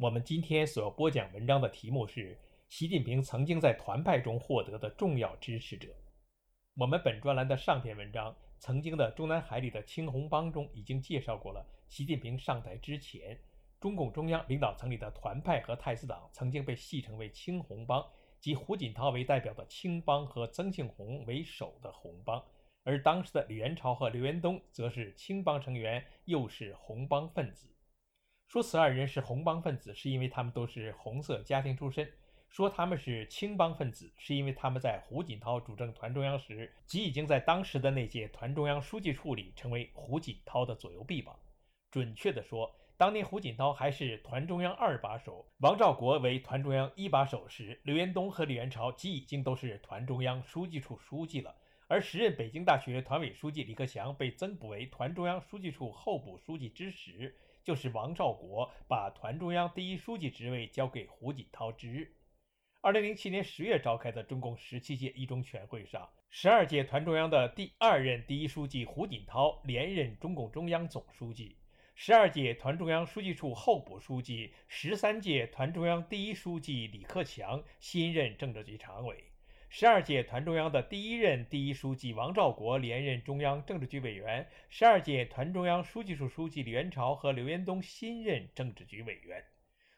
我们今天所要播讲文章的题目是习近平曾经在团派中获得的重要支持者。我们本专栏的上篇文章《曾经的中南海里的青红帮》中已经介绍过了。习近平上台之前，中共中央领导层里的团派和太子党曾经被戏称为“青红帮”，即胡锦涛为代表的青帮和曾庆红为首的红帮，而当时的李元朝和刘延东则是青帮成员，又是红帮分子。说此二人是红帮分子，是因为他们都是红色家庭出身；说他们是青帮分子，是因为他们在胡锦涛主政团中央时，即已经在当时的那届团中央书记处里成为胡锦涛的左右臂膀。准确地说，当年胡锦涛还是团中央二把手，王兆国为团中央一把手时，刘延东和李元朝即已经都是团中央书记处书记了。而时任北京大学团委书记李克强被增补为团中央书记处候补书记之时。就是王兆国把团中央第一书记职位交给胡锦涛之日。二零零七年十月召开的中共十七届一中全会上，十二届团中央的第二任第一书记胡锦涛连任中共中央总书记，十二届团中央书记处候补书记、十三届团中央第一书记李克强新任政治局常委。十二届团中央的第一任第一书记王兆国连任中央政治局委员，十二届团中央书记处书记李元朝和刘延东新任政治局委员。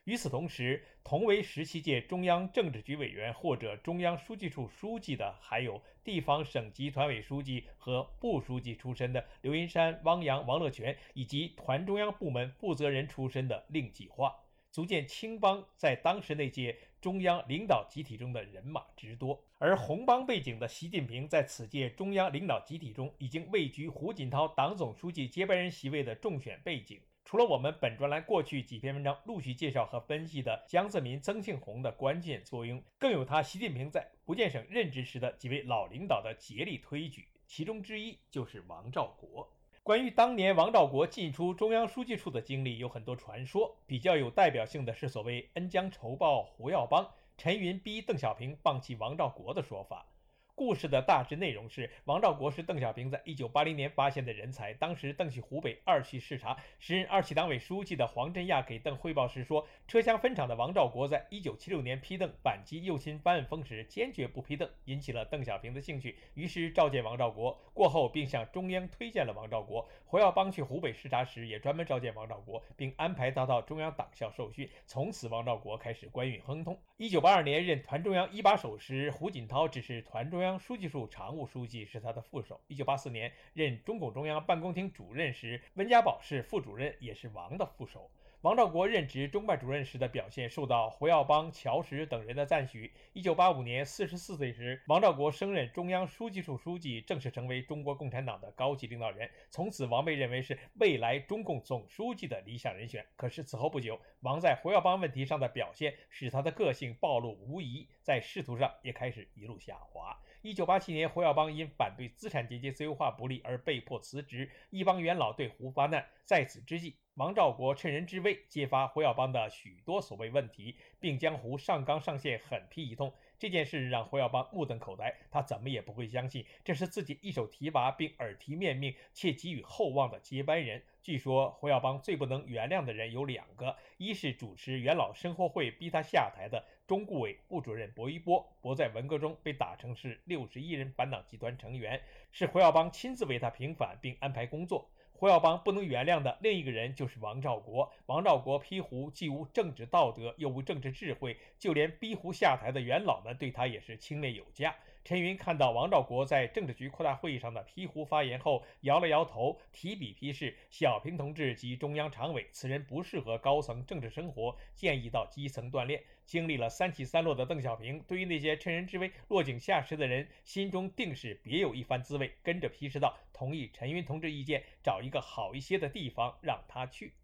与此同时，同为十七届中央政治局委员或者中央书记处书记的，还有地方省级团委书记和部书记出身的刘云山、汪洋、王乐泉，以及团中央部门负责人出身的令计划，足见青帮在当时那届。中央领导集体中的人马之多，而红帮背景的习近平在此届中央领导集体中已经位居胡锦涛党总书记接班人席位的重选背景。除了我们本专栏过去几篇文章陆续介绍和分析的江泽民、曾庆红的关键作用，更有他习近平在福建省任职时的几位老领导的竭力推举，其中之一就是王兆国。关于当年王兆国进出中央书记处的经历，有很多传说。比较有代表性的是所谓“恩将仇报胡耀邦”，陈云逼邓小平放弃王兆国的说法。故事的大致内容是：王兆国是邓小平在一九八零年发现的人才。当时邓去湖北二区视察，时任二期党委书记的黄镇亚给邓汇报时说，车厢分厂的王兆国在一九七六年批邓反击右倾翻案风时，坚决不批邓，引起了邓小平的兴趣，于是召见王兆国。过后并向中央推荐了王兆国。胡耀邦去湖北视察时，也专门召见王兆国，并安排他到中央党校受训。从此，王兆国开始官运亨通。一九八二年任团中央一把手时，胡锦涛只是团中央。书记处常务书记是他的副手。一九八四年任中共中央办公厅主任时，温家宝是副主任，也是王的副手。王兆国任职中办主任时的表现受到胡耀邦、乔石等人的赞许。一九八五年四十四岁时，王兆国升任中央书记处书记，正式成为中国共产党的高级领导人。从此，王被认为是未来中共总书记的理想人选。可是此后不久，王在胡耀邦问题上的表现使他的个性暴露无遗，在仕途上也开始一路下滑。一九八七年，胡耀邦因反对资产阶级自由化不利而被迫辞职，一帮元老对胡发难。在此之际，王兆国趁人之危揭发胡耀邦的许多所谓问题，并将胡上纲上线狠批一通。这件事让胡耀邦目瞪口呆，他怎么也不会相信这是自己一手提拔并耳提面命且给予厚望的接班人。据说胡耀邦最不能原谅的人有两个，一是主持元老生活会逼他下台的中顾委副主任薄一波，薄在文革中被打成是六十一人反党集团成员，是胡耀邦亲自为他平反并安排工作。胡耀邦不能原谅的另一个人就是王兆国。王兆国批胡既无政治道德，又无政治智慧，就连逼胡下台的元老们对他也是轻蔑有加。陈云看到王兆国在政治局扩大会议上的批胡发言后，摇了摇头，提笔批示：“小平同志及中央常委，此人不适合高层政治生活，建议到基层锻炼。”经历了三起三落的邓小平，对于那些趁人之危落井下石的人，心中定是别有一番滋味。跟着批示道：“同意陈云同志意见，找一个好一些的地方让他去。”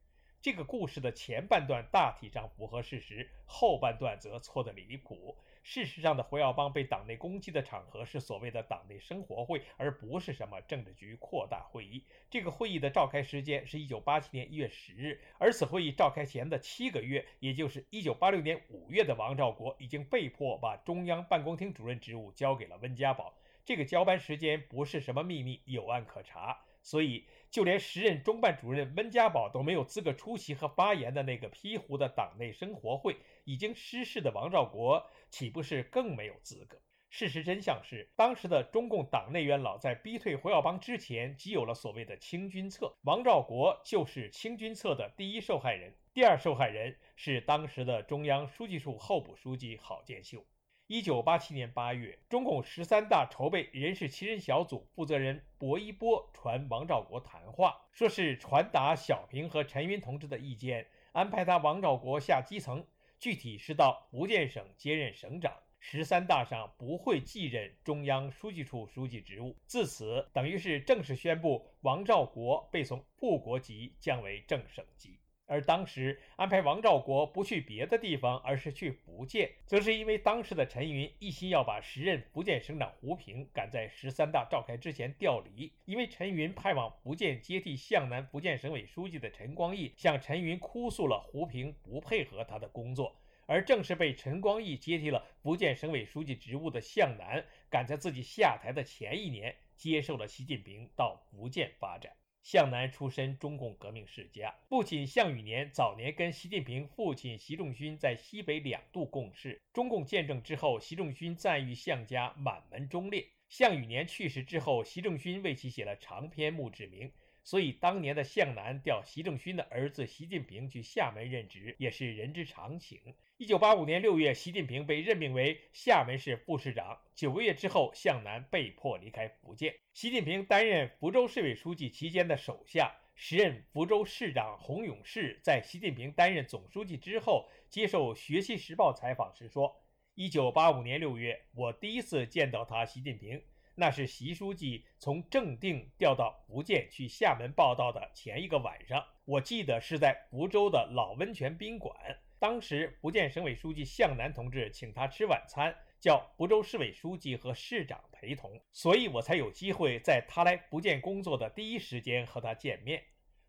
这个故事的前半段大体上符合事实，后半段则错得离谱。事实上的胡耀邦被党内攻击的场合是所谓的党内生活会，而不是什么政治局扩大会议。这个会议的召开时间是一九八七年一月十日，而此会议召开前的七个月，也就是一九八六年五月的王兆国已经被迫把中央办公厅主任职务交给了温家宝。这个交班时间不是什么秘密，有案可查。所以，就连时任中办主任温家宝都没有资格出席和发言的那个批糊的党内生活会，已经失势的王兆国岂不是更没有资格？事实真相是，当时的中共党内元老在逼退胡耀邦之前，即有了所谓的清君侧，王兆国就是清君侧的第一受害人，第二受害人是当时的中央书记处候补书记郝建秀。一九八七年八月，中共十三大筹备人事七人小组负责人薄一波传王兆国谈话，说是传达小平和陈云同志的意见，安排他王兆国下基层，具体是到福建省接任省长。十三大上不会继任中央书记处书记职务。自此，等于是正式宣布王兆国被从副国级降为正省级。而当时安排王兆国不去别的地方，而是去福建，则是因为当时的陈云一心要把时任福建省长胡平赶在十三大召开之前调离。因为陈云派往福建接替向南福建省委书记的陈光义向陈云哭诉了胡平不配合他的工作，而正是被陈光义接替了福建省委书记职务的向南，赶在自己下台的前一年，接受了习近平到福建发展。向南出身中共革命世家，父亲向宇年早年跟习近平父亲习仲勋在西北两度共事。中共建政之后，习仲勋赞誉向家满门忠烈。向宇年去世之后，习仲勋为其写了长篇墓志铭。所以，当年的向南调习仲勋的儿子习近平去厦门任职，也是人之常情。一九八五年六月，习近平被任命为厦门市副市长。九个月之后，向南被迫离开福建。习近平担任福州市委书记期间的手下，时任福州市长洪永世，在习近平担任总书记之后，接受《学习时报》采访时说：“一九八五年六月，我第一次见到他，习近平。”那是习书记从正定调到福建去厦门报道的前一个晚上，我记得是在福州的老温泉宾馆。当时福建省委书记向南同志请他吃晚餐，叫福州市委书记和市长陪同，所以我才有机会在他来福建工作的第一时间和他见面。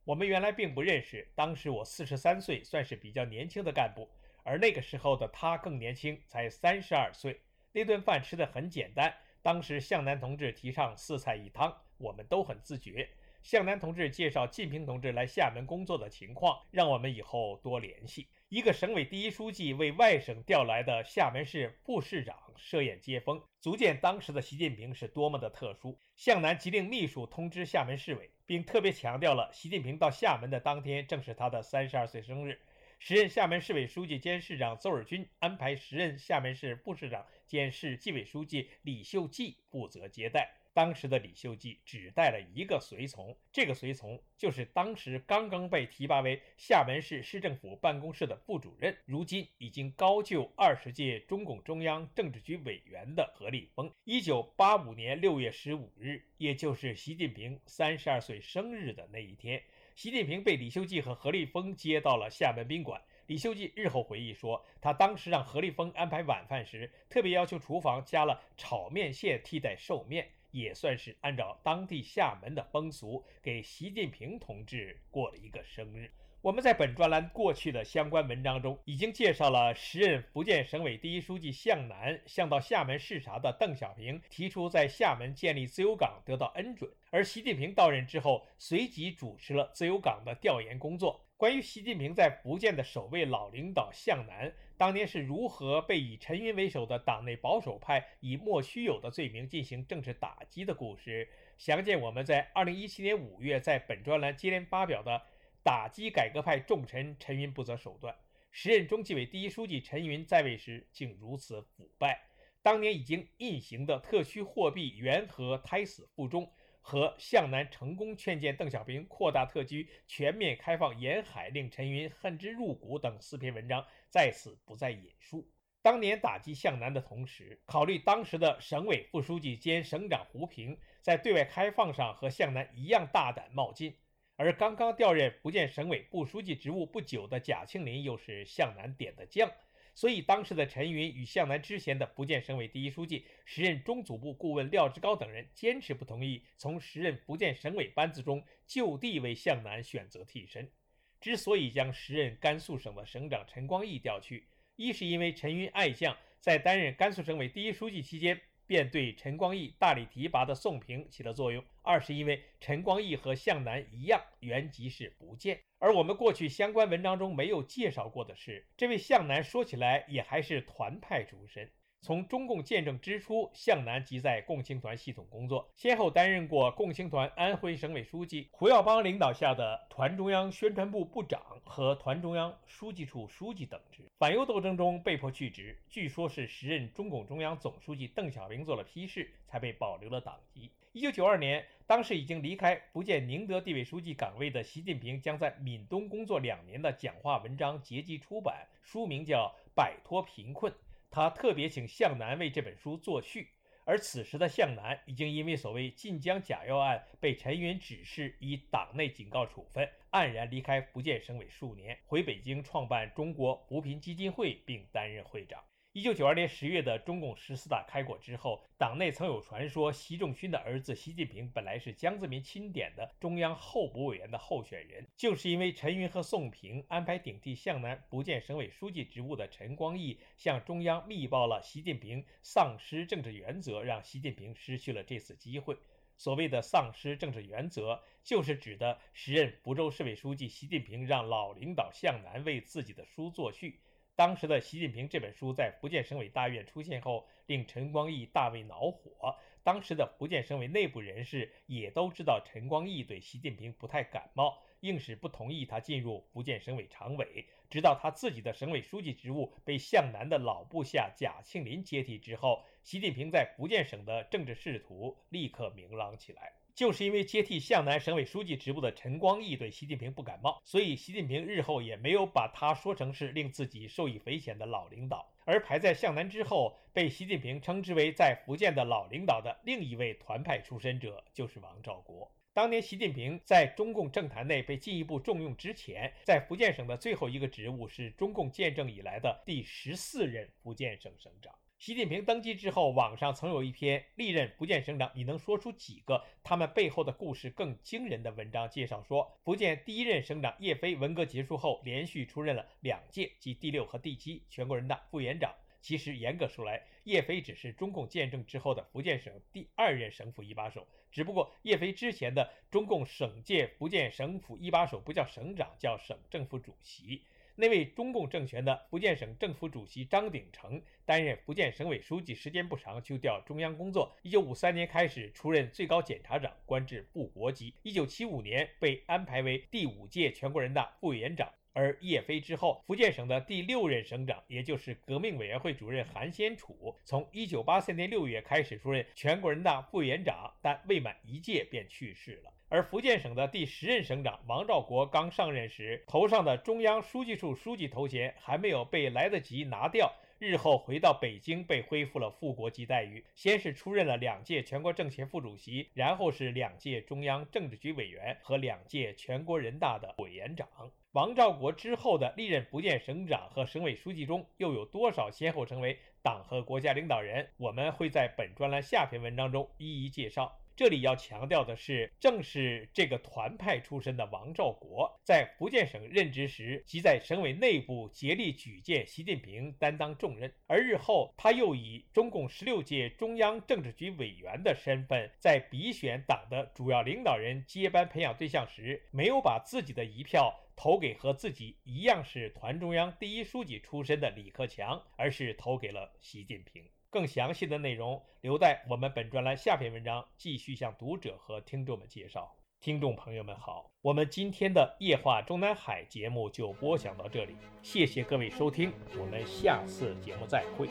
我们原来并不认识，当时我四十三岁，算是比较年轻的干部，而那个时候的他更年轻，才三十二岁。那顿饭吃的很简单。当时向南同志提倡四菜一汤，我们都很自觉。向南同志介绍晋平同志来厦门工作的情况，让我们以后多联系。一个省委第一书记为外省调来的厦门市副市长设宴接风，足见当时的习近平是多么的特殊。向南即令秘书通知厦门市委，并特别强调了习近平到厦门的当天正是他的三十二岁生日。时任厦门市委书记兼市长邹尔军安排时任厦门市副市长兼市纪委书记李秀记负责接待。当时的李秀记只带了一个随从，这个随从就是当时刚刚被提拔为厦门市市政府办公室的副主任，如今已经高就二十届中共中央政治局委员的何立峰。一九八五年六月十五日，也就是习近平三十二岁生日的那一天。习近平被李修记和何立峰接到了厦门宾馆。李修记日后回忆说，他当时让何立峰安排晚饭时，特别要求厨房加了炒面线替代寿面，也算是按照当地厦门的风俗，给习近平同志过了一个生日。我们在本专栏过去的相关文章中，已经介绍了时任福建省委第一书记向南向到厦门视察的邓小平提出在厦门建立自由港得到恩准，而习近平到任之后，随即主持了自由港的调研工作。关于习近平在福建的首位老领导向南当年是如何被以陈云为首的党内保守派以莫须有的罪名进行政治打击的故事，详见我们在二零一七年五月在本专栏接连发表的。打击改革派重臣陈云不择手段，时任中纪委第一书记陈云在位时竟如此腐败。当年已经印行的特区货币缘何胎死腹中和向南成功劝谏邓小平扩大特区、全面开放沿海，令陈云恨之入骨等四篇文章在此不再引述。当年打击向南的同时，考虑当时的省委副书记兼省长胡平在对外开放上和向南一样大胆冒进。而刚刚调任福建省委副书记职务不久的贾庆林又是向南点的将，所以当时的陈云与向南之前的福建省委第一书记、时任中组部顾问廖志高等人坚持不同意从时任福建省委班子中就地为向南选择替身。之所以将时任甘肃省的省长陈光义调去，一是因为陈云爱将，在担任甘肃省委第一书记期间。便对陈光义大力提拔的宋平起了作用。二是因为陈光义和向南一样，原籍是福建，而我们过去相关文章中没有介绍过的是，这位向南说起来也还是团派出身。从中共建政之初，向南即在共青团系统工作，先后担任过共青团安徽省委书记胡耀邦领导下的团中央宣传部部长和团中央书记处书记等职。反右斗争中被迫去职，据说是时任中共中央总书记邓小平做了批示，才被保留了党籍。一九九二年，当时已经离开福建宁德地委书记岗位的习近平，将在闽东工作两年的讲话文章结集出版，书名叫《摆脱贫困》。他特别请向南为这本书作序，而此时的向南已经因为所谓晋江假药案被陈云指示以党内警告处分，黯然离开福建省委数年，回北京创办中国扶贫基金会，并担任会长。一九九二年十月的中共十四大开过之后，党内曾有传说，习仲勋的儿子习近平本来是江泽民钦点的中央候补委员的候选人，就是因为陈云和宋平安排顶替向南不见省委书记职务的陈光义向中央密报了习近平丧失政治原则，让习近平失去了这次机会。所谓的丧失政治原则，就是指的时任福州市委书记习近平让老领导向南为自己的书作序。当时的习近平这本书在福建省委大院出现后，令陈光义大为恼火。当时的福建省委内部人士也都知道陈光义对习近平不太感冒，硬是不同意他进入福建省委常委。直到他自己的省委书记职务被向南的老部下贾庆林接替之后，习近平在福建省的政治仕途立刻明朗起来。就是因为接替向南省委书记职务的陈光义对习近平不感冒，所以习近平日后也没有把他说成是令自己受益匪浅的老领导。而排在向南之后，被习近平称之为在福建的老领导的另一位团派出身者，就是王兆国。当年习近平在中共政坛内被进一步重用之前，在福建省的最后一个职务是中共建政以来的第十四任福建省省长。习近平登基之后，网上曾有一篇历任福建省长，你能说出几个他们背后的故事更惊人的文章？介绍说，福建第一任省长叶飞文革结束后，连续出任了两届，即第六和第七全国人大副委员长。其实严格说来，叶飞只是中共建政之后的福建省第二任省府一把手，只不过叶飞之前的中共省界福建省府一把手不叫省长，叫省政府主席。那位中共政权的福建省政府主席张鼎丞担任福建省委书记时间不长，就调中央工作。一九五三年开始出任最高检察长，官至部国级。一九七五年被安排为第五届全国人大副委员长。而叶飞之后，福建省的第六任省长，也就是革命委员会主任韩先楚，从一九八三年六月开始出任全国人大副委员长，但未满一届便去世了。而福建省的第十任省长王兆国刚上任时，头上的中央书记处书记头衔还没有被来得及拿掉，日后回到北京被恢复了副国级待遇。先是出任了两届全国政协副主席，然后是两届中央政治局委员和两届全国人大的委员长。王兆国之后的历任福建省长和省委书记中，又有多少先后成为党和国家领导人？我们会在本专栏下篇文章中一一介绍。这里要强调的是，正是这个团派出身的王兆国，在福建省任职时，即在省委内部竭力举荐习近平担当重任，而日后他又以中共十六届中央政治局委员的身份，在比选党的主要领导人接班培养对象时，没有把自己的一票投给和自己一样是团中央第一书记出身的李克强，而是投给了习近平。更详细的内容留在我们本专栏下篇文章继续向读者和听众们介绍。听众朋友们好，我们今天的夜话中南海节目就播讲到这里，谢谢各位收听，我们下次节目再会。